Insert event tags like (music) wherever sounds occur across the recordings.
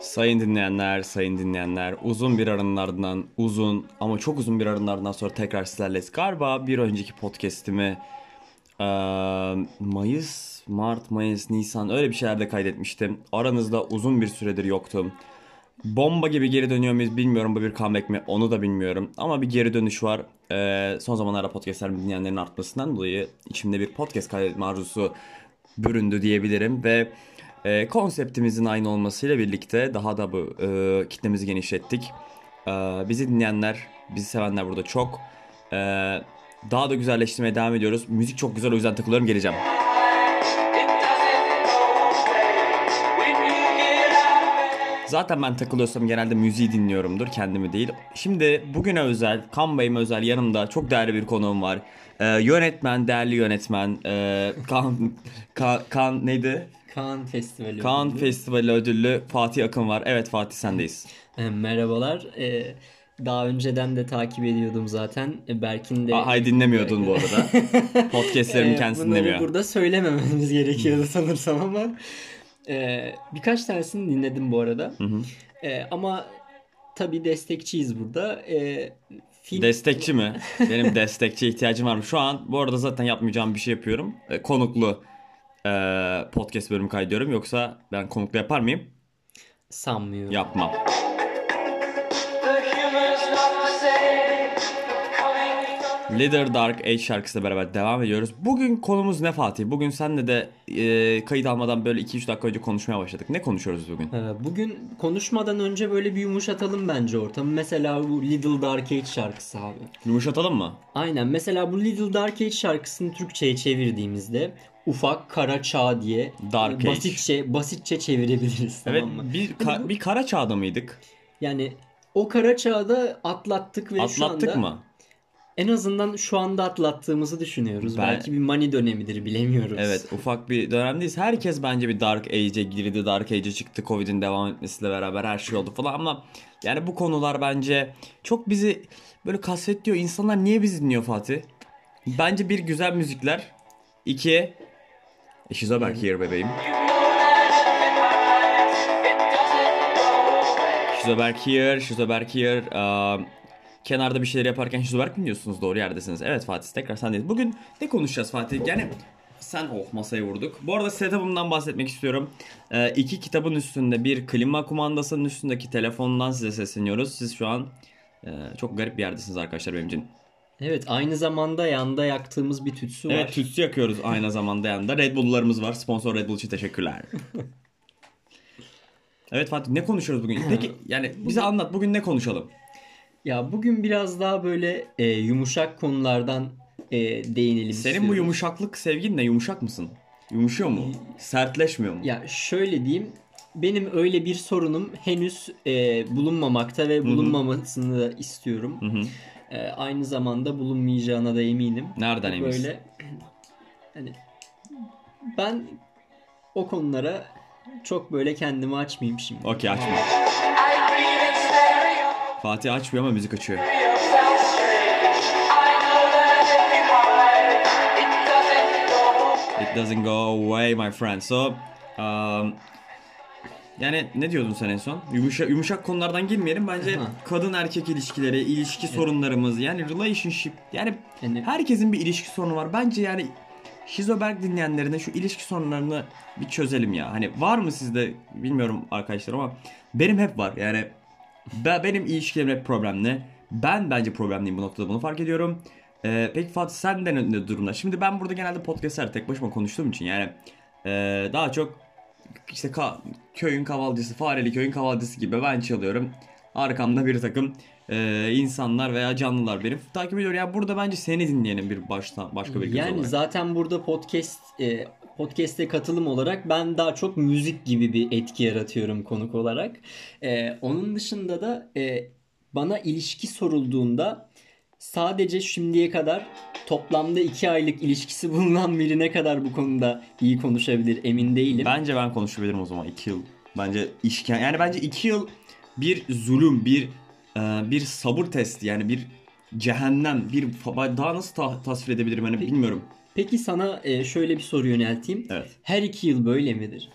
Sayın dinleyenler, sayın dinleyenler uzun bir aranın ardından uzun ama çok uzun bir aranın ardından sonra tekrar sizlerleyiz. Galiba bir önceki podcast'imi eee, Mayıs, Mart, Mayıs, Nisan öyle bir şeylerde kaydetmiştim. Aranızda uzun bir süredir yoktum. Bomba gibi geri dönüyor muyuz bilmiyorum bu bir comeback mi onu da bilmiyorum. Ama bir geri dönüş var. Eee, son zamanlarda podcastler dinleyenlerin artmasından dolayı içimde bir podcast kaydetme arzusu büründü diyebilirim ve e, konseptimizin aynı olmasıyla birlikte daha da bu e, kitlemizi genişlettik. E, bizi dinleyenler, bizi sevenler burada çok. E, daha da güzelleştirmeye devam ediyoruz. Müzik çok güzel o yüzden takılıyorum geleceğim. Zaten ben takılıyorsam genelde müziği dinliyorumdur kendimi değil. Şimdi bugüne özel, Kan Bey'ime özel yanımda çok değerli bir konuğum var. E, yönetmen, değerli yönetmen. E, kan, kan, kan neydi? Kaan Festivali. Kaan ödülü. Festivali ödüllü Fatih Akın var. Evet Fatih sendeyiz. E, Merhabalar. E, daha önceden de takip ediyordum zaten. E, Berk'in de... Hay dinlemiyordun bu arada. (laughs) Podcastlerimin E, kendisi dinlemiyor. burada söylemememiz gerekiyordu sanırsam ama. E, birkaç tanesini dinledim bu arada. E, ama tabii destekçiyiz burada. E, film... Destekçi mi? Benim (laughs) destekçiye ihtiyacım var mı? Şu an bu arada zaten yapmayacağım bir şey yapıyorum. E, konuklu e, podcast bölümü kaydediyorum. Yoksa ben konuklu yapar mıyım? Sanmıyorum. Yapmam. Leader Dark Age şarkısıyla beraber devam ediyoruz. Bugün konumuz ne Fatih? Bugün senle de e, kayıt almadan böyle 2-3 dakika önce konuşmaya başladık. Ne konuşuyoruz bugün? E, Bugün konuşmadan önce böyle bir yumuşatalım bence ortamı. Mesela bu Little Dark Age şarkısı abi. Yumuşatalım mı? Aynen. Mesela bu Little Dark Age şarkısını Türkçe'ye çevirdiğimizde ufak kara çağ diye Dark Age. basitçe basitçe çevirebiliriz Evet tamam mı? bir, ka- bir kara çağda mıydık? Yani o kara çağda atlattık ve şu Atlattık anda mı? En azından şu anda atlattığımızı düşünüyoruz. Ben- Belki bir money dönemidir bilemiyoruz. Evet ufak bir dönemdeyiz. Herkes bence bir Dark Age'e girdi. Dark Age'e çıktı. Covid'in devam etmesiyle beraber her şey oldu falan ama yani bu konular bence çok bizi böyle kasvetliyor. İnsanlar niye bizi dinliyor Fatih? Bence bir güzel müzikler. iki Şizoberk here bebeğim. Şizoberk here, Şizoberk here. Aa, kenarda bir şeyler yaparken Şizoberk mi diyorsunuz? Doğru yerdesiniz. Evet Fatih tekrar sendeyiz. Bugün ne konuşacağız Fatih? Yani sen oh masaya vurduk. Bu arada setup'ımdan bahsetmek istiyorum. Ee, iki kitabın üstünde bir klima kumandasının üstündeki telefondan size sesleniyoruz. Siz şu an e, çok garip bir yerdesiniz arkadaşlar benim için. Evet aynı zamanda yanda yaktığımız bir tütsü var. Evet tütsü yakıyoruz aynı zamanda yanında. Red Bull'larımız var. Sponsor Red Bull için teşekkürler. (laughs) evet Fatih ne konuşuyoruz bugün? Peki yani bize anlat bugün ne konuşalım? Ya bugün biraz daha böyle e, yumuşak konulardan e, değinelim Senin istiyorum. bu yumuşaklık sevgin ne? Yumuşak mısın? Yumuşuyor mu? Sertleşmiyor mu? Ya şöyle diyeyim. Benim öyle bir sorunum henüz e, bulunmamakta ve bulunmamasını da istiyorum. Hı hı. E, aynı zamanda bulunmayacağına da eminim. Nereden eminsin? Böyle hani ben o konulara çok böyle kendimi açmayayım şimdi. Okey açma. Fatih açmıyor ama müzik açıyor. İt doesn't go. Away my friend. So um, yani ne diyordun sen en son? Yumuşak, yumuşak konulardan girmeyelim. Bence Aha. kadın erkek ilişkileri, ilişki sorunlarımız yani relationship yani Yani- herkesin bir ilişki sorunu var. Bence yani Şizoberk dinleyenlerine şu ilişki sorunlarını bir çözelim ya. Hani var mı sizde bilmiyorum arkadaşlar ama benim hep var. Yani ben, benim ilişkilerim hep problemli. Ben bence problemliyim bu noktada bunu fark ediyorum. Ee, peki Fatih sen de ne, durumda? Şimdi ben burada genelde podcastler tek başıma konuştuğum için yani ee, daha çok işte ka- köyün kavalcısı, Fareli köyün kavalcısı gibi ben çalıyorum. Arkamda bir takım ee, insanlar veya canlılar benim takip ediyor. Yani burada bence seni dinleyenin bir başta başka bir göz Yani olarak. zaten burada podcast e, podcast'e katılım olarak ben daha çok müzik gibi bir etki yaratıyorum konuk olarak. E, onun dışında da e, bana ilişki sorulduğunda sadece şimdiye kadar toplamda iki aylık ilişkisi (laughs) bulunan birine kadar bu konuda iyi konuşabilir emin değilim. Bence ben konuşabilirim o zaman 2 yıl. Bence işken yani bence 2 yıl bir zulüm, bir e, bir sabır testi yani bir cehennem bir daha nasıl ta- tasvir edebilirim hani bilmiyorum. Peki sana e, şöyle bir soru yönelteyim. Evet. Her iki yıl böyle midir?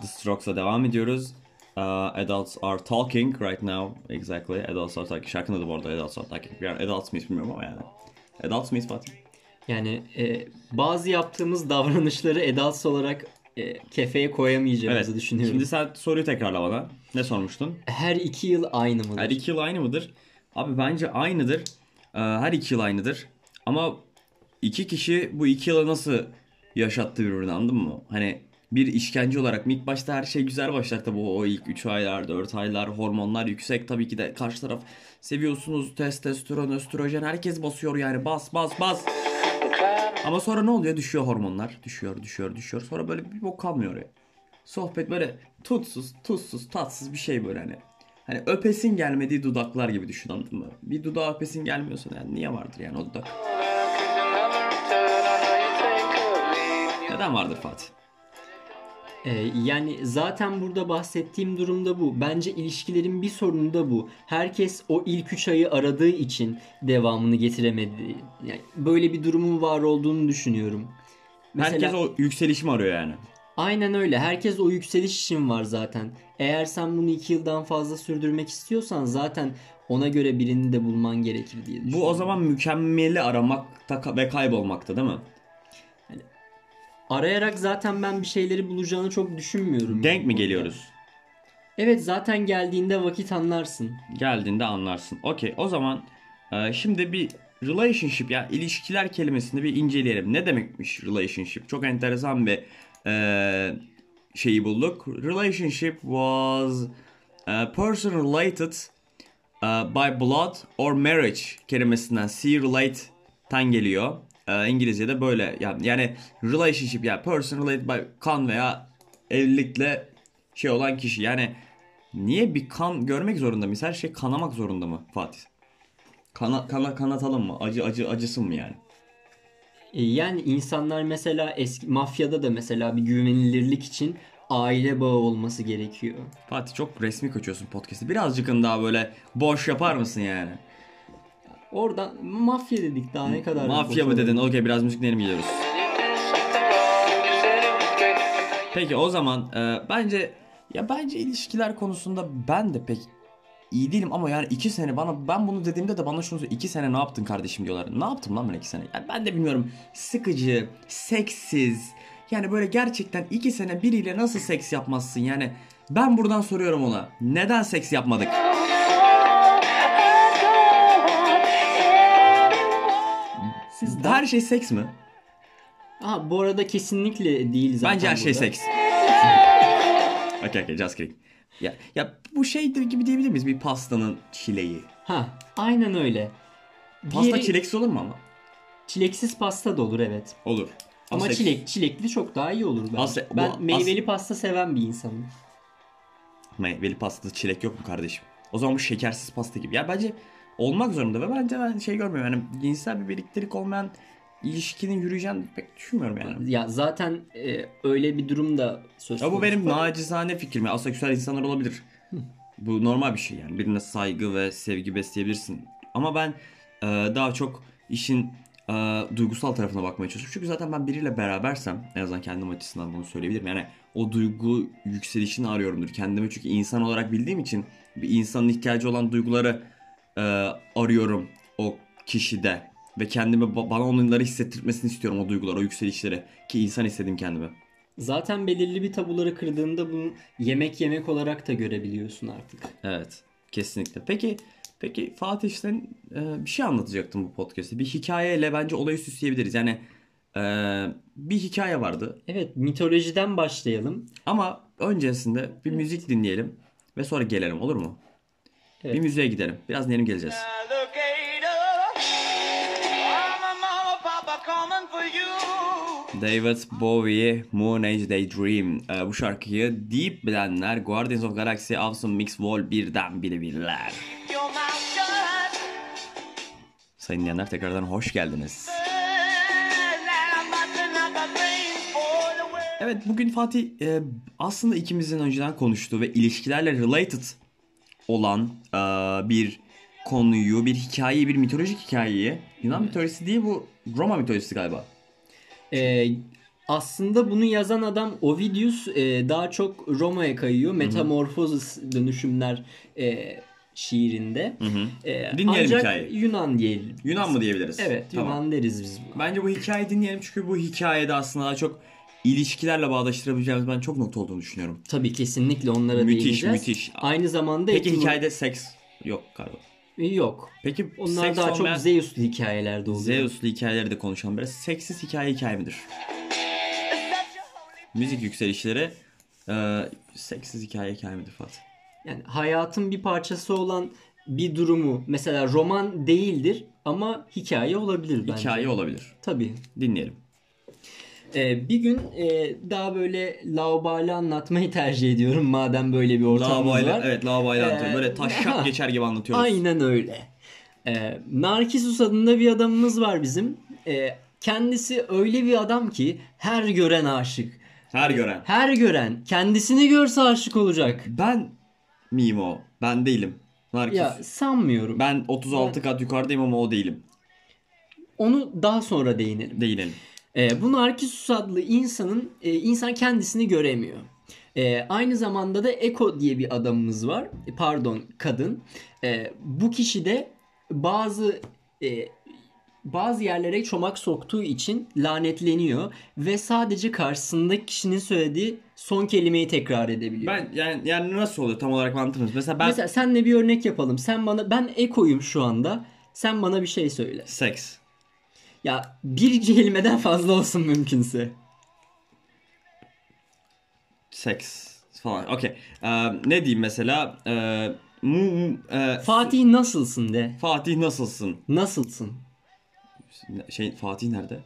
The Strokes'a devam ediyoruz. Uh, adults are talking right now. Exactly. Adults are talking. Şarkının adı bu arada Adults are talking. Yani adults mıyız bilmiyorum ama yani. Adults mıyız Fatih? Yani e, bazı yaptığımız davranışları adults olarak e, kefeye koyamayacağımızı düşünüyorum. Şimdi sen soruyu tekrarla bana. Ne sormuştun? Her iki yıl aynı mıdır? Her iki yıl aynı mıdır? Abi bence aynıdır. Ee, Her iki yıl aynıdır. Ama iki kişi bu iki yılı nasıl yaşattı birbirini anladın mı? Hani bir işkence olarak mı? ilk başta her şey güzel başlar tabii o, ilk 3 aylar 4 aylar hormonlar yüksek tabii ki de karşı taraf seviyorsunuz testosteron östrojen herkes basıyor yani bas bas bas ama sonra ne oluyor düşüyor hormonlar düşüyor düşüyor düşüyor sonra böyle bir bok kalmıyor oraya sohbet böyle tutsuz tuzsuz tatsız bir şey böyle hani hani öpesin gelmediği dudaklar gibi düşün anladın mı bir dudağa öpesin gelmiyorsa yani niye vardır yani o dudak neden vardır Fatih E, yani zaten burada bahsettiğim durumda bu. Bence ilişkilerin bir sorunu da bu. Herkes o ilk üç ayı aradığı için devamını getiremedi. Yani böyle bir durumun var olduğunu düşünüyorum. Mesela- herkes o yükselişimi arıyor yani Aynen öyle. Herkes o yükseliş için var zaten. Eğer sen bunu iki yıldan fazla sürdürmek istiyorsan zaten ona göre birini de bulman gerekir diye bu o zaman mükemmeli aramakta ve kaybolmakta değil mi Arayarak zaten ben bir şeyleri bulacağını çok düşünmüyorum. denk mi geliyoruz Evet zaten geldiğinde vakit anlarsın. geldiğinde anlarsın. Okey o zaman e, şimdi bir relationship ya ilişkiler kelimesini bir inceleyelim. Ne demekmiş relationship? Çok enteresan bir e, şeyi bulduk. Relationship was a person related by blood or marriage kelimesinden see relate'ten geliyor. E, İngilizce'de böyle yani, relationship yani person related by kan veya evlilikle şey olan kişi. Yani niye bir kan görmek zorunda mıyız? Her şey kanamak zorunda mı Fatih? Kana, kana, kanatalım mı? Acı acı acısın mı yani? E, Yani insanlar mesela eski mafyada da mesela bir güvenilirlik için aile bağı olması gerekiyor. Fatih çok resmi kaçıyorsun podcast'ı. Birazcık daha böyle boş yapar mısın yani? Oradan mafya dedik daha ne kadar Mafya mı dedin? Okey biraz müzik dinleyelim gidiyoruz. Peki o zaman e, bence ya bence ilişkiler konusunda ben de pek iyi değilim ama yani iki sene bana ben bunu dediğimde de bana şunu söyle iki sene ne yaptın kardeşim diyorlar. Ne yaptım lan ben iki sene? Yani ben de bilmiyorum sıkıcı, seksiz yani böyle gerçekten iki sene biriyle nasıl seks yapmazsın yani ben buradan soruyorum ona neden seks yapmadık? Siz Her şey seks mi? Ha, bu arada kesinlikle değil zaten Bence her şey burada. seks. Okey okey just kidding. Ya, ya bu şey gibi diyebilir miyiz? Bir pastanın çileği. Ha, aynen öyle. Pasta Diğeri- çileksiz olur mu ama? Çileksiz pasta da olur evet. Olur. Ama çilek çilekli çok daha iyi olur bence. Bu- ben as- meyveli pasta seven bir insanım. Meyveli pastada çilek yok mu kardeşim? O zaman bu şekersiz pasta gibi. Ya bence olmak zorunda ve bence ben şey görmüyorum. Yani cinsel bir birliktelik olmayan ilişkinin yürüyeceğini pek düşünmüyorum yani. Ya zaten e, öyle bir durum da söz Ya bu konusu. benim nacizane fikrim. ya. Aseksüel insanlar olabilir. bu normal bir şey yani. Birine saygı ve sevgi besleyebilirsin. Ama ben e, daha çok işin e, duygusal tarafına bakmaya çalışıyorum. Çünkü zaten ben biriyle berabersem en azından kendim açısından bunu söyleyebilirim. Yani o duygu yükselişini arıyorumdur. Kendimi çünkü insan olarak bildiğim için bir insanın ihtiyacı olan duyguları e, arıyorum o kişide. Ve kendimi ba- bana onları hissettirmesini istiyorum o duyguları, o yükselişleri. Ki insan istedim kendimi. Zaten belirli bir tabuları kırdığında bunu yemek yemek olarak da görebiliyorsun artık. Evet. Kesinlikle. Peki peki Fatih sen e, bir şey anlatacaktın bu podcast'te. Bir hikayeyle bence olayı süsleyebiliriz. Yani e, bir hikaye vardı. Evet mitolojiden başlayalım. Ama öncesinde bir müzik dinleyelim ve sonra gelelim olur mu? Evet. Bir müziğe gidelim. Biraz dinleyelim geleceğiz. Alligator. David Bowie, Moon Age Daydream. E, bu şarkıyı Deep bilenler Guardians of Galaxy Awesome Mix Vol birden bilebilirler. Sayın dinleyenler tekrardan hoş geldiniz. Evet bugün Fatih e, aslında ikimizin önceden konuştuğu ve ilişkilerle related olan e, bir konuyu, bir hikayeyi, bir mitolojik hikayeyi Yunan mitolojisi değil bu Roma mitolojisi galiba. Ee, aslında bunu yazan adam Ovidius e, daha çok Roma'ya kayıyor. Metamorphosis dönüşümler e, şiirinde. E, Dinleyelim ancak hikayeyi. Yunan diyelim. Yunan mı diyebiliriz? Evet Tamam. Yunan deriz biz buna. Bence bu hikayeyi dinleyelim çünkü bu hikayede aslında daha çok ilişkilerle bağdaştırabileceğimiz ben çok nokta olduğunu düşünüyorum. Tabii kesinlikle onlara Müthiş, değineceğiz. müthiş. Aynı zamanda Peki etimolo- hikayede seks yok galiba. Yok. Peki Onlar seks daha çok Zeus'lu hikayelerde oluyor. Zeus'lu hikayeleri de konuşalım biraz. Seksiz hikaye hikaye midir? Müzik yükselişleri e, seksiz hikaye hikaye midir Fatih? Yani hayatın bir parçası olan bir durumu mesela roman değildir ama hikaye olabilir bence. Hikaye olabilir. Tabii. Dinleyelim. Ee, bir gün e, daha böyle laubali anlatmayı tercih ediyorum madem böyle bir ortamımız Lavabayla, var. evet lavabayla Ee, anlatıyoruz. Böyle taşşak (laughs) geçer gibi anlatıyoruz. Aynen öyle. Ee, Narkisus adında bir adamımız var bizim. Ee, kendisi öyle bir adam ki her gören aşık. Her gören. Her gören kendisini görse aşık olacak. Ben miyim o? Ben değilim. Narkis. Ya sanmıyorum. Ben 36 kat yukarıdayım ama o değilim. Onu daha sonra değinelim. Değilim. Ee, bu Narkisus adlı insanın e, insan kendisini göremiyor. Ee, aynı zamanda da Eko diye bir adamımız var. E, Pardon, kadın. Ee, bu kişi de bazı e, bazı yerlere çomak soktuğu için lanetleniyor ve sadece karşısındaki kişinin söylediği son kelimeyi tekrar edebiliyor. Ben yani yani nasıl oluyor tam olarak anlatır Mesela ben Mesela senle bir örnek yapalım. Sen bana ben Eko'yum şu anda. Sen bana bir şey söyle. seks. Ya bir kelimeden fazla olsun mümkünse. Seks falan. Okey. Ee, ne diyeyim mesela? Ee, mu, e, Fatih nasılsın de. Fatih nasılsın? Nasılsın? Şey Fatih nerede?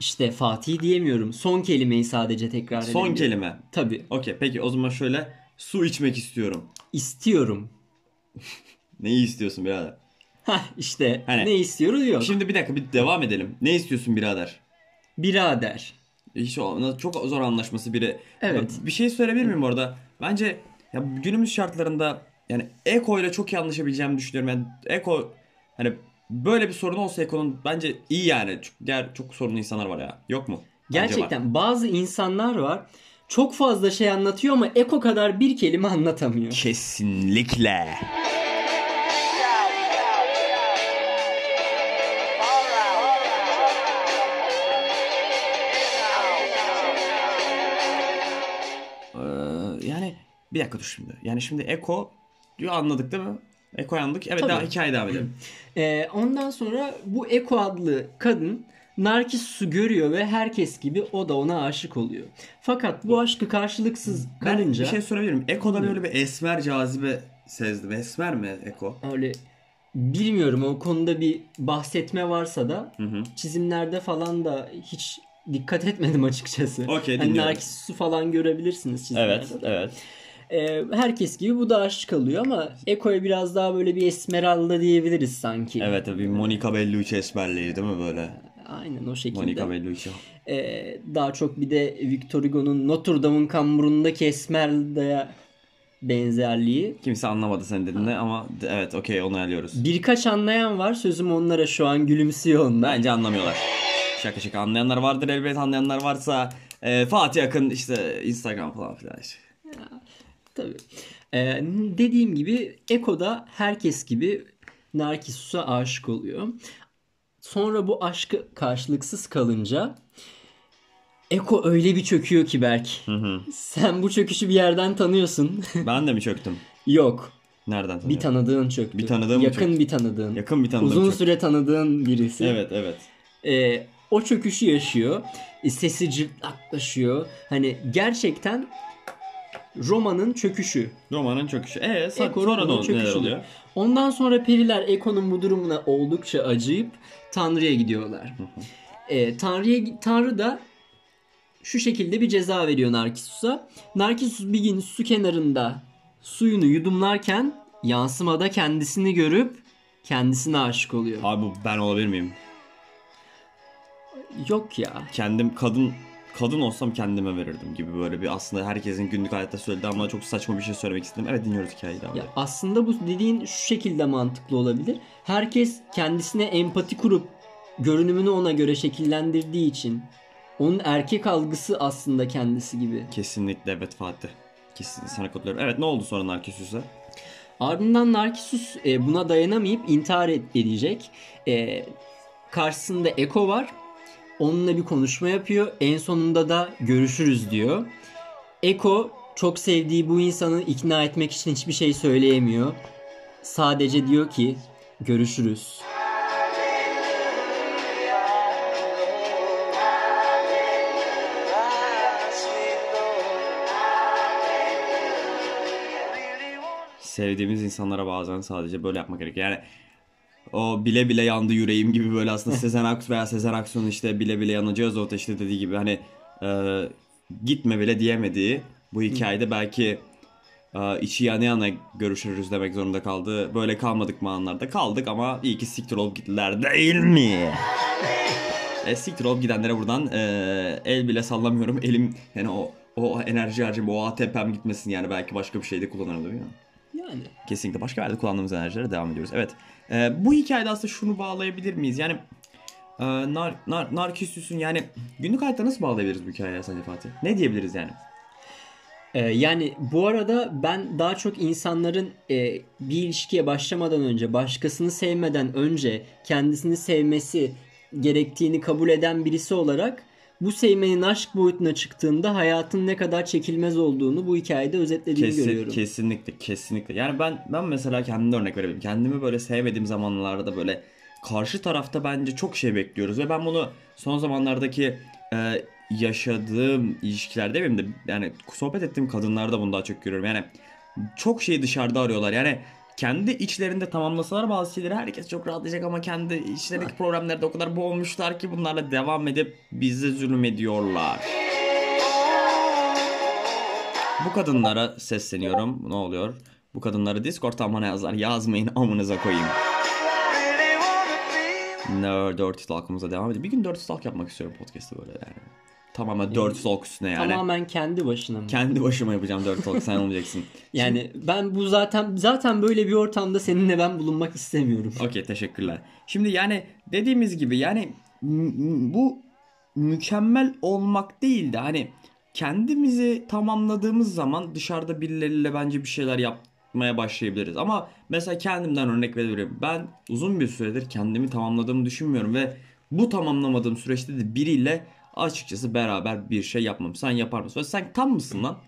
İşte Fatih diyemiyorum. Son kelimeyi sadece tekrar Son edebiliyorum. kelime. Tabii. Okey peki o zaman şöyle su içmek istiyorum. İstiyorum. (laughs) Neyi istiyorsun birader? Hah işte Hani- ne istiyoruz yok. Şimdi bir dakika bir devam edelim. Ne istiyorsun birader? Birader. Hiç o, çok zor anlaşması biri. Evet. Bir şey söyleyebilir miyim orada? Bence ya günümüz şartlarında yani Eko ile çok iyi anlaşabileceğimi düşünüyorum. Yani Eko hani böyle bir sorun olsa Eko'nun bence iyi yani. Çünkü diğer çok sorunlu insanlar var ya. Yok mu? Gerçekten bazı insanlar var. Çok fazla şey anlatıyor ama Eko kadar bir kelime anlatamıyor. Kesinlikle. Bir dakika dur şimdi. Yani şimdi Eko diyor anladık değil mi? Eko'yu anladık. Evet Tabii. daha hikaye devam edelim. Ee, ondan sonra bu Eko adlı kadın Narkissus'u görüyor ve herkes gibi o da ona aşık oluyor. Fakat bu aşkı karşılıksız Ben kalınca bir şey sorabilir miyim? Eko'da böyle bir esmer cazibe sezdim. Esmer mi Eko? öyle bilmiyorum o konuda bir bahsetme varsa da hı. çizimlerde falan da hiç dikkat etmedim açıkçası. Okey, hani. Narkissus'u falan görebilirsiniz çizimlerde. Evet, de. evet. Ee, herkes gibi bu da aşık kalıyor ama Eko'ya biraz daha böyle bir esmeralda diyebiliriz sanki. Evet tabii Monica Bellucci esmerliği değil mi böyle? Aynen o şekilde. Monica Bellucci. Ee, daha çok bir de Victor Hugo'nun Notre Dame'ın kamburundaki Esmeralda'ya benzerliği. Kimse anlamadı sen dediğinde ama evet okey onu alıyoruz. Birkaç anlayan var. Sözüm onlara şu an gülümsüyor onlar. Bence anlamıyorlar. Şaka şaka anlayanlar vardır elbet anlayanlar varsa e, Fatih Akın işte Instagram falan filan işte. Tabii. Ee, dediğim gibi Eko'da herkes gibi Narkissus'a aşık oluyor. Sonra bu aşkı karşılıksız kalınca Eko öyle bir çöküyor ki Berk. Sen bu çöküşü bir yerden tanıyorsun. (laughs) Ben de mi çöktüm? Yok. Nereden tanıyorum? Bir tanıdığın çöktü. Bir tanıdığım Yakın çöktü. bir tanıdığın. Yakın bir tanıdığım Uzun çöktü. süre tanıdığın birisi. Evet evet. Ee, o çöküşü yaşıyor. E, Sesi cırtlaklaşıyor. Hani gerçekten Roma'nın çöküşü. Romanın çöküşü. Eee sonra ol- neler çöküşü. oluyor? Ondan sonra periler Eko'nun bu durumuna oldukça acıyıp Tanrı'ya gidiyorlar. Ee, Tanrı'ya Tanrı da şu şekilde bir ceza veriyor Narkissus'a. Narkissus bir gün su kenarında suyunu yudumlarken yansımada kendisini görüp kendisine aşık oluyor. Abi bu ben olabilir miyim? Yok ya. Kendim kadın kadın olsam kendime verirdim gibi böyle bir aslında herkesin günlük hayatta söylediği ama çok saçma bir şey söylemek istedim. Evet dinliyoruz hikayeyi devam Ya aslında bu dediğin şu şekilde mantıklı olabilir. Herkes kendisine empati kurup görünümünü ona göre şekillendirdiği için onun erkek algısı aslında kendisi gibi. Kesinlikle evet Fatih. Kesinlikle sana katılıyorum. Evet ne oldu sonra Narkissus'a? Ardından Narkissus e, buna dayanamayıp intihar ed- edecek. E, karşısında Eko var. Onunla bir konuşma yapıyor. En sonunda da görüşürüz diyor. Eko çok sevdiği bu insanı ikna etmek için hiçbir şey söyleyemiyor. Sadece diyor ki görüşürüz. Sevdiğimiz insanlara bazen sadece böyle yapmak gerekiyor. Yani o bile bile yandı yüreğim gibi böyle aslında Sezen Aksu veya Sezen Aksu'nun işte bile bile yanacağız o işte dediği gibi hani e, gitme bile diyemediği bu hikayede belki e, içi yana yana görüşürüz demek zorunda kaldı. Böyle kalmadık mı anlarda? Kaldık ama iyi ki siktir olup gittiler değil mi? E, siktir olup gidenlere buradan e, el bile sallamıyorum. Elim yani o o enerji harcım, o ATP'm gitmesin yani belki başka bir şeyde kullanırım değil mi? Yani Kesinlikle başka yerde kullandığımız enerjilere devam ediyoruz. Evet. Ee, bu hikayede aslında şunu bağlayabilir miyiz? Yani e, nar, nar, Narkissus'un yani günlük hayatta nasıl bağlayabiliriz bu hikayeye sence Fatih? Ne diyebiliriz yani? Ee, yani bu arada ben daha çok insanların e, bir ilişkiye başlamadan önce, başkasını sevmeden önce kendisini sevmesi gerektiğini kabul eden birisi olarak bu sevmenin aşk boyutuna çıktığında hayatın ne kadar çekilmez olduğunu bu hikayede özetlediğini Kesin, görüyorum. kesinlikle kesinlikle. Yani ben ben mesela kendimden örnek verebilirim. Kendimi böyle sevmediğim zamanlarda böyle karşı tarafta bence çok şey bekliyoruz ve ben bunu son zamanlardaki e, yaşadığım ilişkilerde benim de yani sohbet ettiğim kadınlarda bunu daha çok görüyorum. Yani çok şeyi dışarıda arıyorlar. Yani kendi içlerinde tamamlasalar bazı şeyleri herkes çok rahatlayacak ama kendi içlerindeki problemlerde o kadar boğulmuşlar ki bunlarla devam edip bize zulüm ediyorlar. Bu kadınlara sesleniyorum. Ne oluyor? Bu kadınları Discord amına yazar. Yazmayın amınıza koyayım. No, Dirty Talk'ımıza devam edelim. Bir gün Dirty Talk yapmak istiyorum podcast'te böyle yani. Tamamen Dirty Talk üstüne yani. Tamamen kendi başına mı? Kendi başıma yapacağım Dirty Talk sen olmayacaksın. (laughs) Yani ben bu zaten zaten böyle bir ortamda seninle ben bulunmak istemiyorum. Okey teşekkürler. Şimdi yani dediğimiz gibi yani bu mükemmel olmak değil de hani kendimizi tamamladığımız zaman dışarıda birileriyle bence bir şeyler yapmaya başlayabiliriz. Ama mesela kendimden örnek veriyorum. Ben uzun bir süredir kendimi tamamladığımı düşünmüyorum ve bu tamamlamadığım süreçte de biriyle açıkçası beraber bir şey yapmam. Sen yapar mısın? Sen tam mısın lan?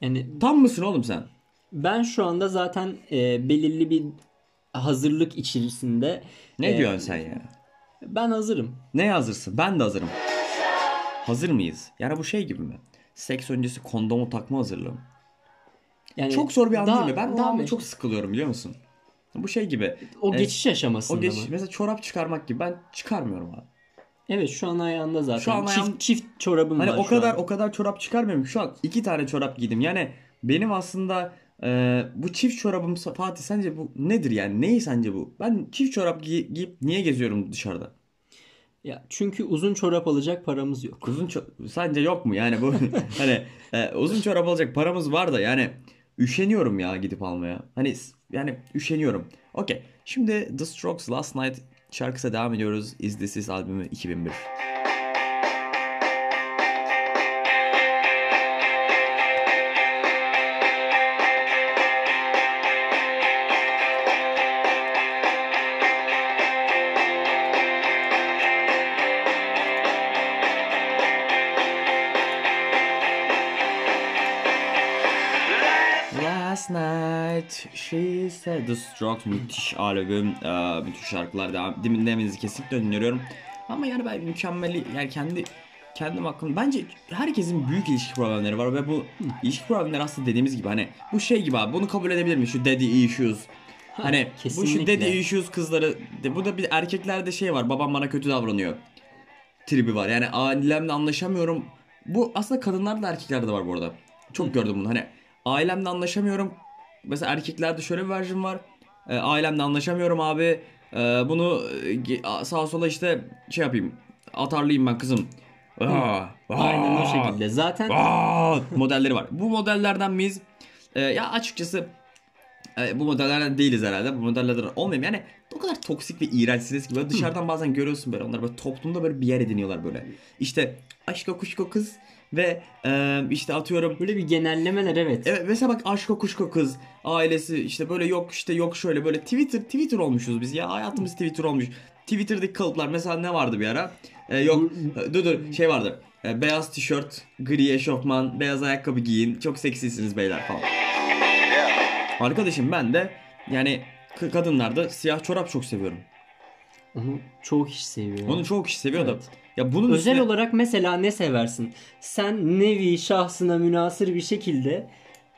Yani Tam mısın oğlum sen? ben şu anda zaten e, belirli bir hazırlık içerisinde. Ne e, diyorsun sen ya? Ben hazırım. Ne hazırsın? Ben de hazırım. Hazır mıyız? Yani bu şey gibi mi? Seks öncesi kondomu takma hazırlığı mı? Yani Çok zor bir an daha- değil mi? Ben daha meş- çok sıkılıyorum biliyor musun? Bu şey gibi. o e, geçiş aşamasında O geç, mı? mesela çorap çıkarmak gibi. Ben çıkarmıyorum abi. Evet şu an ayağında zaten. Şu an çift, ayağım- çift çorabım Hani var o şu kadar an. o kadar çorap çıkarmıyorum. Şu an iki tane çorap giydim. Yani benim aslında e, bu çift çorabım Fatih sence bu nedir yani? Neyi sence bu? Ben çift çorap giy- giyip niye geziyorum dışarıda? Ya çünkü uzun çorap alacak paramız yok. Uzun ço- sence yok mu yani bu (laughs) hani e, uzun çorap alacak paramız var da yani üşeniyorum ya gidip almaya. Hani yani üşeniyorum. Okey. Şimdi The Strokes Last Night şarkısına devam ediyoruz. Is This Is albümü 2001. Said The Strokes müthiş albüm, ee, müthiş şarkılar devam dinlemenizi kesinlikle öneriyorum. Ama yani ben mükemmeli yani kendi kendim hakkında bence herkesin büyük ilişki problemleri var ve bu ilişki problemleri aslında dediğimiz gibi hani bu şey gibi abi bunu kabul edebilir miyiz şu daddy issues. Hani bu şu daddy issues kızları bu da bir erkeklerde şey var babam bana kötü davranıyor tribi var. Yani ailemle anlaşamıyorum. Bu aslında kadınlarda da erkeklerde de var bu arada. Çok gördüm bunu. Hani ailemle anlaşamıyorum mesela erkeklerde şöyle bir versiyon var E, ailemle anlaşamıyorum abi E, bunu e, sağa sola işte şey yapayım atarlayayım ben kızım Aa, Aynen o şekilde. Zaten aa modelleri var. Bu modellerden miyiz? Ee, ya açıkçası e, bu modellerden değiliz herhalde. Bu modellerden olmayayım. Yani o kadar toksik ve iğrençsiniz ki böyle dışarıdan bazen görüyorsun böyle onlar böyle toplumda böyle bir yer ediniyorlar böyle. İşte aşko kuşko kız ve e, işte atıyorum böyle bir genellemeler evet. Evet mesela bak aşko kuşko kız ailesi işte böyle yok işte yok şöyle böyle Twitter Twitter olmuşuz biz ya hayatımız Twitter olmuş. Twitter'daki kalıplar mesela ne vardı bir ara? Ee, yok dur dur şey vardı. Ee, beyaz tişört, gri eşofman, beyaz ayakkabı giyin. Çok seksisiniz beyler falan. Arkadaşım ben de yani kadınlarda siyah çorap çok seviyorum. Onu çoğu kişi seviyor. Onu çoğu kişi seviyor da. Evet. Ya bunun Özel üstüne- olarak mesela ne seversin? Sen nevi şahsına münasır bir şekilde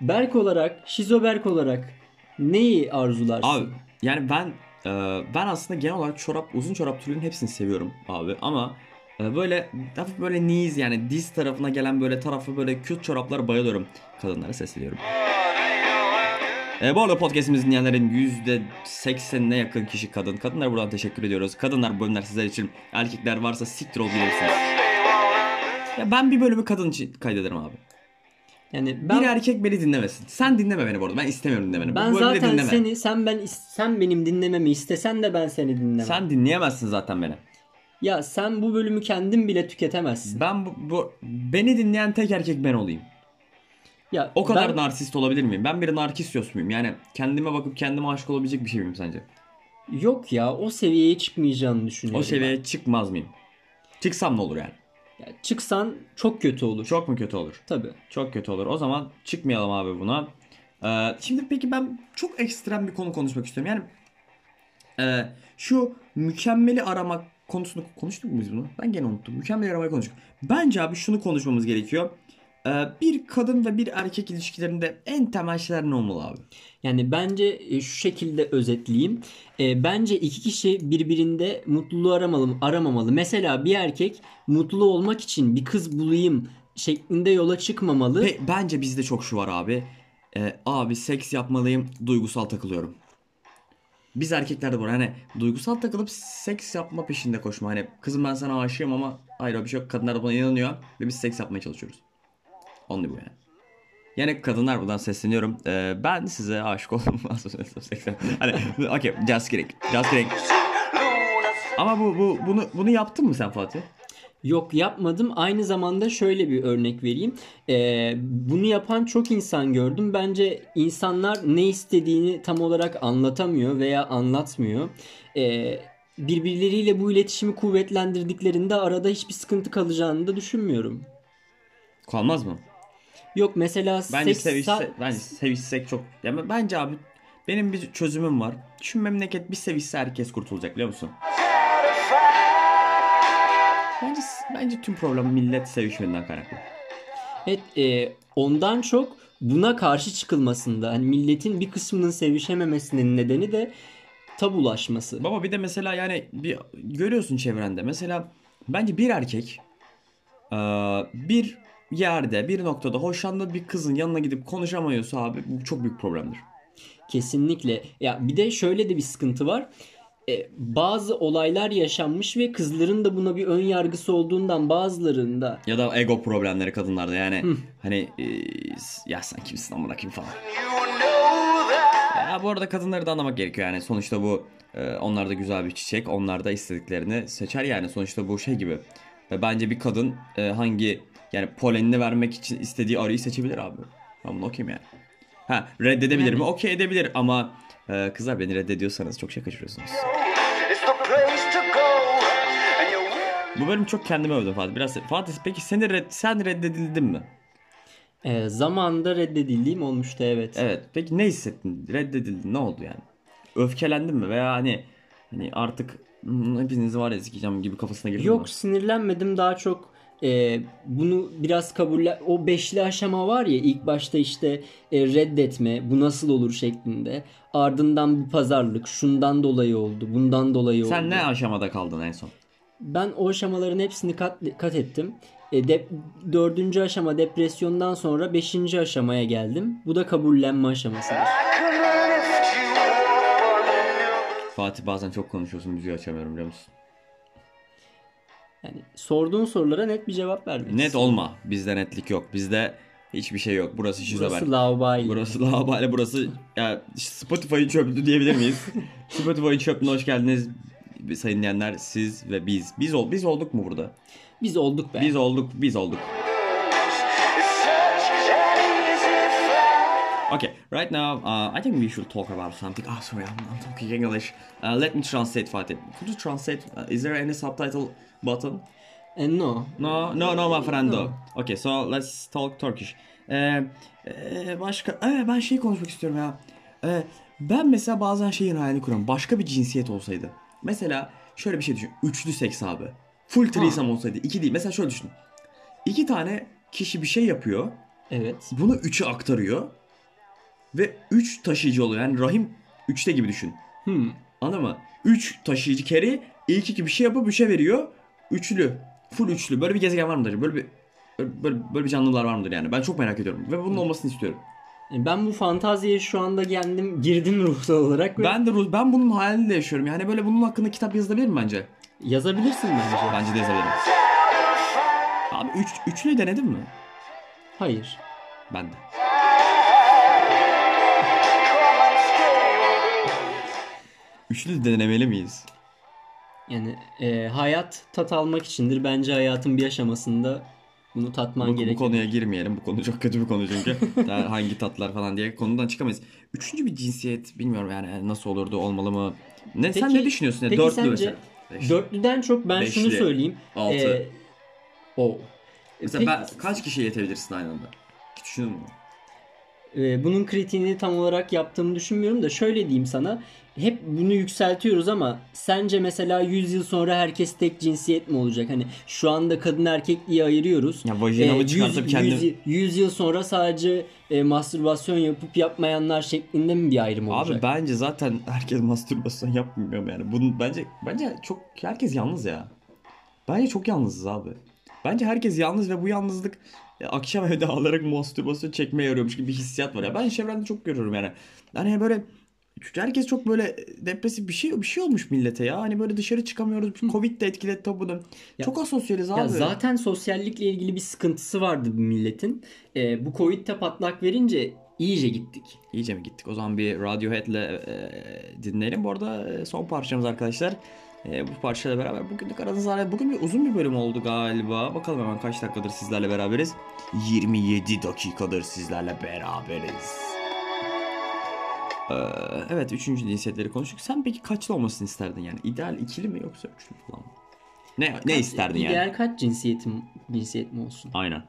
Berk olarak, Şizoberk olarak neyi arzularsın? Abi yani ben e, ben aslında genel olarak çorap uzun çorap türünün hepsini seviyorum abi ama e, böyle hafif böyle knees yani diz tarafına gelen böyle tarafı böyle küt çoraplara bayılıyorum. Kadınlara sesleniyorum. E, bu arada podcastimizin dinleyenlerin %80'ine yakın kişi kadın. Kadınlara buradan teşekkür ediyoruz. Kadınlar bölümler sizler için. Erkekler varsa siktir ol gidersiniz. Ya ben bir bölümü kadın için kaydederim abi. yani ben Bir erkek beni dinlemesin. Sen dinleme beni bu arada. Ben istemiyorum dinlemeni. ben bu zaten dinleme. seni sen ben sen benim dinlememi istesen de ben seni dinlemem. Sen dinleyemezsin zaten beni. Ya sen bu bölümü kendin bile tüketemezsin. Ben bu, bu- beni dinleyen tek erkek ben olayım. Ya O kadar ben- narsist olabilir miyim? Ben bir narkistos muyum? Yani kendime bakıp kendime aşık olabilecek bir şey miyim sence? yok ya o seviyeye çıkmayacağını düşünüyorum. O seviyeye çıkmaz mıyım? Çıksam ne olur yani? ben. Ya çıksan çok kötü olur. Çok mu kötü olur? Tabii. Çok kötü olur. O zaman çıkmayalım abi buna. Ee, şimdi peki ben çok ekstrem bir konu konuşmak istiyorum. Yani e, şu mükemmeli aramak konusunu konuştuk mu biz bunu? Ben gene unuttum. Mükemmeli aramayı konuştuk. Bence abi şunu konuşmamız gerekiyor. Ee, bir kadın ve bir erkek ilişkilerinde en temel şeyler ne olmalı abi? Yani bence e, şu şekilde özetleyeyim. E, bence iki kişi birbirinde mutluluğu aramalı, aramamalı. Mesela bir erkek mutlu olmak için bir kız bulayım şeklinde yola çıkmamalı. Ve bence bizde çok şu var abi. Ee, abi seks yapmalıyım, duygusal takılıyorum. Biz erkeklerde bu. var. Hani duygusal takılıp seks yapma peşinde koşma. Hani kızım ben sana aşığım ama hayır bir şey yok. Kadınlar buna inanıyor ve biz seks yapmaya çalışıyoruz. Only bu yani. Yani kadınlar buradan sesleniyorum. Ee, ben size aşık oldum. (laughs) Hani okey just kidding. Just kidding. Ama bu, bu bunu bunu yaptın mı sen Fatih? Yok yapmadım. Aynı zamanda şöyle bir örnek vereyim. E, bunu yapan çok insan gördüm. Bence insanlar ne istediğini tam olarak anlatamıyor veya anlatmıyor. E, birbirleriyle bu iletişimi kuvvetlendirdiklerinde arada hiçbir sıkıntı kalacağını da düşünmüyorum. Kalmaz mı? Yok mesela Bence seks sevişse, bence sevişsek çok. Ya ben- bence abi benim bir çözümüm var. Şu memleket bir sevişse herkes kurtulacak biliyor musun? Bence bence tüm problem millet sevişmediğinden kaynaklı. Evet, e, ondan çok buna karşı çıkılmasında hani milletin bir kısmının sevişememesinin nedeni de tabulaşması. Baba bir de mesela yani bir görüyorsun çevrende. Mesela bence bir erkek eee, bir yerde bir noktada hoşlandığı bir kızın yanına gidip konuşamıyorsa abi bu çok büyük problemdir. Kesinlikle. Ya bir de şöyle de bir sıkıntı var. E, bazı olaylar yaşanmış ve kızların da buna bir ön yargısı olduğundan bazılarında Ya da ego problemleri kadınlarda yani hani eee, ya sen kimsin amına kim falan. Ya bu arada kadınları da anlamak gerekiyor yani sonuçta bu e, onlar da güzel bir çiçek onlar da istediklerini seçer yani sonuçta bu şey gibi. Ve bence bir kadın e, hangi yani polenini vermek için istediği arıyı seçebilir abi. Ben bunu okuyayım yani. Ha reddedebilir mi? Okey edebilir ama e, kızlar beni reddediyorsanız çok şey kaçırıyorsunuz. Bu bölüm çok kendime övdüm Fatih. Biraz Fatih peki seni red, sen reddedildin mi? e, zamanında reddedildiğim olmuştu evet. Evet. Peki ne hissettin? Reddedildin. Ne oldu yani? Öfkelendin mi? Veya hani hani artık "Hmm, hepinizi var ya sikeceğim gibi kafasına girdin Yok mi? sinirlenmedim daha çok e, bunu biraz kabulle o beşli aşama var ya ilk başta işte e, reddetme bu nasıl olur şeklinde ardından bir pazarlık şundan dolayı oldu bundan dolayı oldu. Sen ne aşamada kaldın en son? Ben o aşamaların hepsini kat, kat ettim. E, dep- dördüncü aşama depresyondan sonra beşinci aşamaya geldim. Bu da kabullenme aşamasıdır. can lift you up on a new Fatih bazen çok konuşuyorsun müziği açamıyorum biliyor musun? Yani sorduğun sorulara net bir cevap vermek Net olma. Bizde netlik yok. Bizde hiçbir şey yok. Burası şizober. Burası laubali. Burası lavabali burası ya Spotify'ın çöplüğü diyebilir miyiz? (laughs) Spotify'ın çöplüğüne hoş geldiniz. Sayın dinleyenler siz ve biz. Biz ol biz olduk mu burada? Biz olduk be. Biz olduk, biz olduk. Okay, right now uh, I think we should talk about something. Oh, sorry, I'm, I'm talking English. Uh, let me translate Fatih. Could you translate? Uh, is there any subtitle button? E, no. No, no, no, my friend. No. Okay, so let's talk Turkish. Ee, e, başka, evet ben şey konuşmak istiyorum ya. Ee, ben mesela bazen şeyin hayalini kuruyorum. Başka bir cinsiyet olsaydı. Mesela şöyle bir şey düşün. Üçlü seks abi. Full threesome olsaydı. iki değil. Mesela şöyle düşün. İki tane kişi bir şey yapıyor. Evet. Bunu üçe aktarıyor. Ve üç taşıyıcı oluyor. Yani rahim üçte gibi düşün. Hmm. Anladın mı? Üç taşıyıcı keri ilk iki bir şey yapıp üçe veriyor. Üçlü. Full üçlü. Böyle bir gezegen var mıdır? Böyle bir böyle, böyle, bir canlılar var mıdır yani? Ben çok merak ediyorum. Ve bunun olmasını istiyorum. E, Ben bu fantaziye şu anda geldim, girdim ruhsal olarak ve Ben de ruh- ben bunun hayalinde yaşıyorum. Yani böyle bunun hakkında kitap yazılabilir mi bence? yazabilirsin bence. Bence de yazabilirim. Abi üç, üçlü denedin mi? Hayır. Ben de. Üçlü denemeli miyiz? Yani e, hayat tat almak içindir. Bence hayatın bir aşamasında bunu tatman Bu, bu gerekir. konuya girmeyelim. Bu konu çok kötü bir konu çünkü. (laughs) Daha hangi tatlar falan diye konudan çıkamayız. Üçüncü bir cinsiyet bilmiyorum yani nasıl olurdu olmalı mı? Ne sen Peki- ne düşünüyorsun? peki Dörtlü sence mesela. Beşli. Dörtlüden çok ben şunu Beşli. söyleyeyim. Altı. E, o. Mesela ben, Peki- kaç kişiye yetebilirsin aynı anda? Hiç düşündün mü? E, bunun kritiğini tam olarak yaptığımı düşünmüyorum da şöyle diyeyim sana. Hep bunu yükseltiyoruz ama sence mesela 100 yıl sonra herkes tek cinsiyet mi olacak? Hani şu anda kadın erkek diye ayırıyoruz. Ya vajinamı E, 100, çıkartıp kendim... 100, 100 yıl sonra sadece e, mastürbasyon yapıp yapmayanlar şeklinde mi bir ayrım olacak? Abi bence zaten herkes mastürbasyon yapmıyor yani. Bunun bence bence çok herkes yalnız ya. Bence çok yalnızız abi. Bence herkes yalnız ve bu yalnızlık e, akşam (laughs) evde ağlayarak mastürbasyon çekmeye yarıyormuş gibi bir hissiyat var ya. Ben çevremde çok görüyorum yani. Hani böyle herkes çok böyle depresif bir şey bir şey olmuş millete ya. Hani böyle dışarı çıkamıyoruz. Covid de etkiledi bunu. Ya- Çok asosyaliz abi. Ya zaten sosyallikle ilgili bir sıkıntısı vardı bu milletin. E, bu Covid'de patlak verince iyice gittik. İyice mi gittik? O zaman bir Radiohead'le e, dinleyelim. Bu arada e, son parçamız arkadaşlar. E, bu parçayla beraber bugünlük aranız var. Bugün bir uzun bir bölüm oldu galiba. Bakalım hemen kaç dakikadır sizlerle beraberiz. 27 dakikadır sizlerle beraberiz. Ee, evet üçüncü cinsiyetleri konuştuk. Sen peki kaçlı olmasını isterdin yani? İdeal ikili mi yoksa üçlü falan mı? Ne, ne isterdin yani? İdeal kaç cinsiyetim cinsiyet mi olsun? Aynen.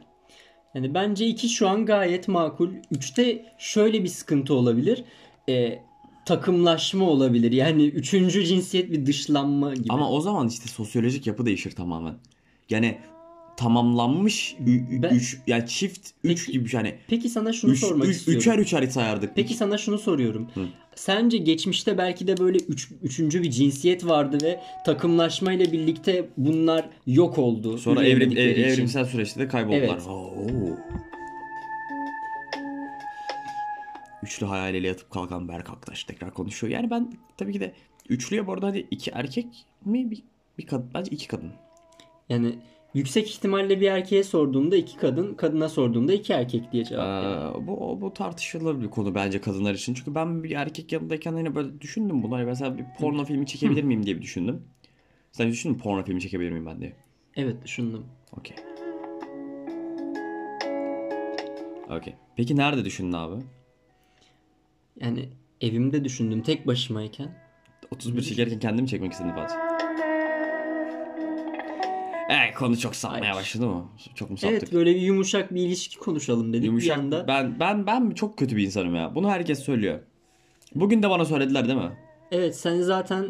Yani bence iki şu an gayet makul. Üçte şöyle bir sıkıntı olabilir. E, takımlaşma olabilir. Yani üçüncü cinsiyet bir dışlanma gibi. Ama o zaman işte sosyolojik yapı değişir tamamen. Yani tamamlanmış ü- ü- Ben- üç yani çift üç Peki- gibi hani Peki sana şunu üç, sormak üç, istiyorum. üçer üçer sayardık. Peki sana şunu soruyorum. Hı. Sence geçmişte belki de böyle üç, üçüncü bir cinsiyet vardı ve takımlaşma ile birlikte bunlar yok oldu. Sonra evrim, ev- evrimsel süreçte de kayboldular. Evet. Oo. Üçlü hayaliyle yatıp kalkan Berk Aktaş tekrar konuşuyor. Yani ben tabii ki de üçlüye bu arada hadi iki erkek mi bir, bir kadın bence iki kadın. Yani yüksek ihtimalle bir erkeğe sorduğumda iki kadın, kadına sorduğumda iki erkek diye cevap veriyor. Ee, bu bu tartışılır bir konu bence kadınlar için. Çünkü ben bir erkek yanındayken hani böyle düşündüm bunu. Hani mesela bir porno filmi çekebilir miyim diye bir düşündüm. Sen düşündün mü porno filmi çekebilir miyim ben diye? Evet düşündüm. Okey. Okey. Peki nerede düşündün abi? Yani evimde düşündüm tek başımayken. 31 çekerken kendimi çekmek istedim Fatih. Evet konu çok sapmaya Hayır. başladı mı? Çok mu saptık? Evet böyle bir yumuşak bir ilişki konuşalım dedik Yumuşak. bir anda. Ben ben ben çok kötü bir insanım ya. Bunu herkes söylüyor. Bugün de bana söylediler değil mi? Evet sen zaten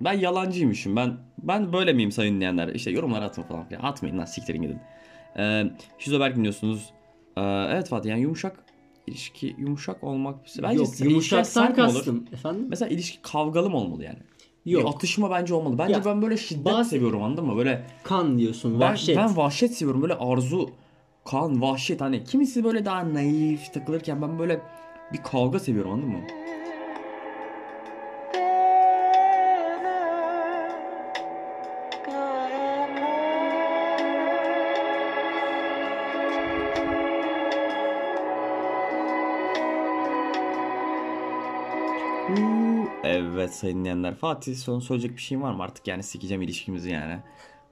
Ben yalancıymışım. Ben ben böyle miyim sayın dinleyenler? İşte yorumlara atın falan. Ya atmayın lan siktirin gidin. Ee, Şizoberk dinliyorsunuz. Ee, evet Fatih yani yumuşak ilişki yumuşak olmak. Bence yok yumuşaktan mi olur? kastım. Efendim? Mesela ilişki kavgalı mı olmalı yani? Yok. Bir atışma bence olmalı. Bence Ya, ben böyle şiddet bazı- seviyorum anladın mı? Böyle Kan diyorsun. ben, Vahşet. ben vahşet seviyorum. Böyle arzu, kan, vahşet. Hani kimisi böyle daha naif takılırken ben böyle bir kavga seviyorum anladın mı? Evet sayın dinleyenler. Fatih son söyleyecek bir şeyin var mı artık yani sikeceğim ilişkimizi yani.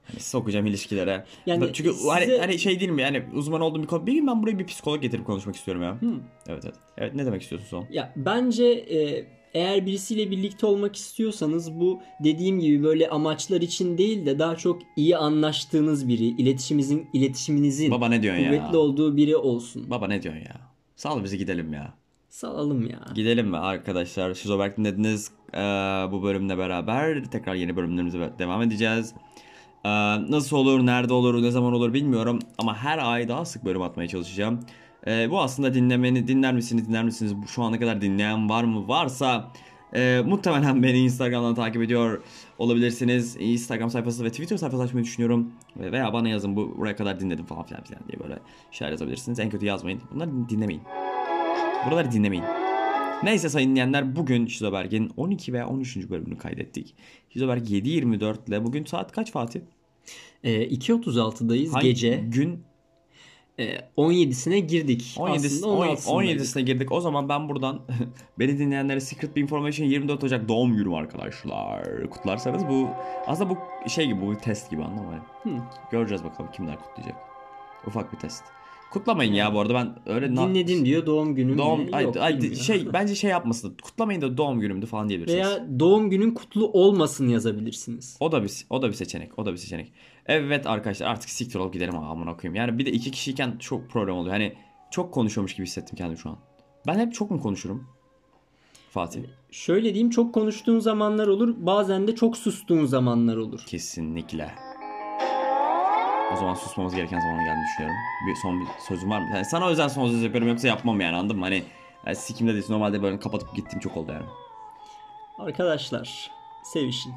Hani sokacağım ilişkilere. Yani Çünkü size- hani, hani şey değil mi yani uzman olduğum bir konu. Bir gün ben buraya bir psikolog getirip konuşmak istiyorum ya. Evet evet. Evet ne demek istiyorsun son? Ya bence e, eğer birisiyle birlikte olmak istiyorsanız bu dediğim gibi böyle amaçlar için değil de daha çok iyi anlaştığınız biri, iletişimizin iletişiminizin Baba ne diyorsun ya? kuvvetli olduğu biri olsun. Baba ne diyorsun ya? Sal bizi gidelim ya. Salalım ya. Gidelim mi arkadaşlar? Şizoberk dinlediniz Ee, bu bölümle beraber. Tekrar yeni bölümlerimize devam edeceğiz. Ee, nasıl olur, nerede olur, ne zaman olur bilmiyorum. Ama her ay daha sık bölüm atmaya çalışacağım. Ee, bu aslında dinlemeni, dinler misiniz, dinler misiniz? Şu ana kadar dinleyen var mı? Varsa e, muhtemelen beni Instagram'dan takip ediyor olabilirsiniz. Instagram sayfası ve Twitter sayfası açmayı düşünüyorum. Ve- Veya bana yazın bu buraya kadar dinledim falan filan diye böyle şeyler yazabilirsiniz. En kötü yazmayın. Bunları dinlemeyin. Buraları dinlemeyin. Neyse sayın dinleyenler bugün Şizoberg'in 12 veya 13. bölümünü kaydettik. Şizoberg 7.24 ile bugün saat kaç Fatih? E, 2.36'dayız Hangi gece. Gün E, 17'sine girdik. 17, Aslında 17 16'sındaydık. 17'sine girdik. O zaman ben buradan (laughs) beni dinleyenlere Secret bir Information 24 Ocak doğum günüm arkadaşlar. Kutlarsanız bu aslında bu şey gibi bu bir test gibi anlamayın. Göreceğiz bakalım kimler kutlayacak. Ufak bir test. Kutlamayın ya bu arada ben öyle Dinledim diyor doğum günüm. Doğum ay, Yok, ay, bilmiyorum. şey bence şey yapmasın. Kutlamayın da doğum günümdü falan diyebilirsiniz. Veya doğum günün kutlu olmasın yazabilirsiniz. O da bir o da bir seçenek. O da bir seçenek. Evet arkadaşlar artık siktir olup gidelim amına koyayım. Yani bir de iki kişiyken çok problem oluyor. Hani çok konuşuyormuş gibi hissettim kendimi şu an. Ben hep çok mu konuşurum? Fatih. Şöyle diyeyim çok konuştuğun zamanlar olur. Bazen de çok sustuğun zamanlar olur. Kesinlikle. O zaman susmamız gereken zamanı geldiğini düşünüyorum. Bir son bir sözüm var mı? Yani sana özel son söz yapıyorum yoksa yapmam yani anladın mı? Hani yani sikimde değilsin. Normalde böyle kapatıp gittiğim çok oldu yani. Arkadaşlar sevişin.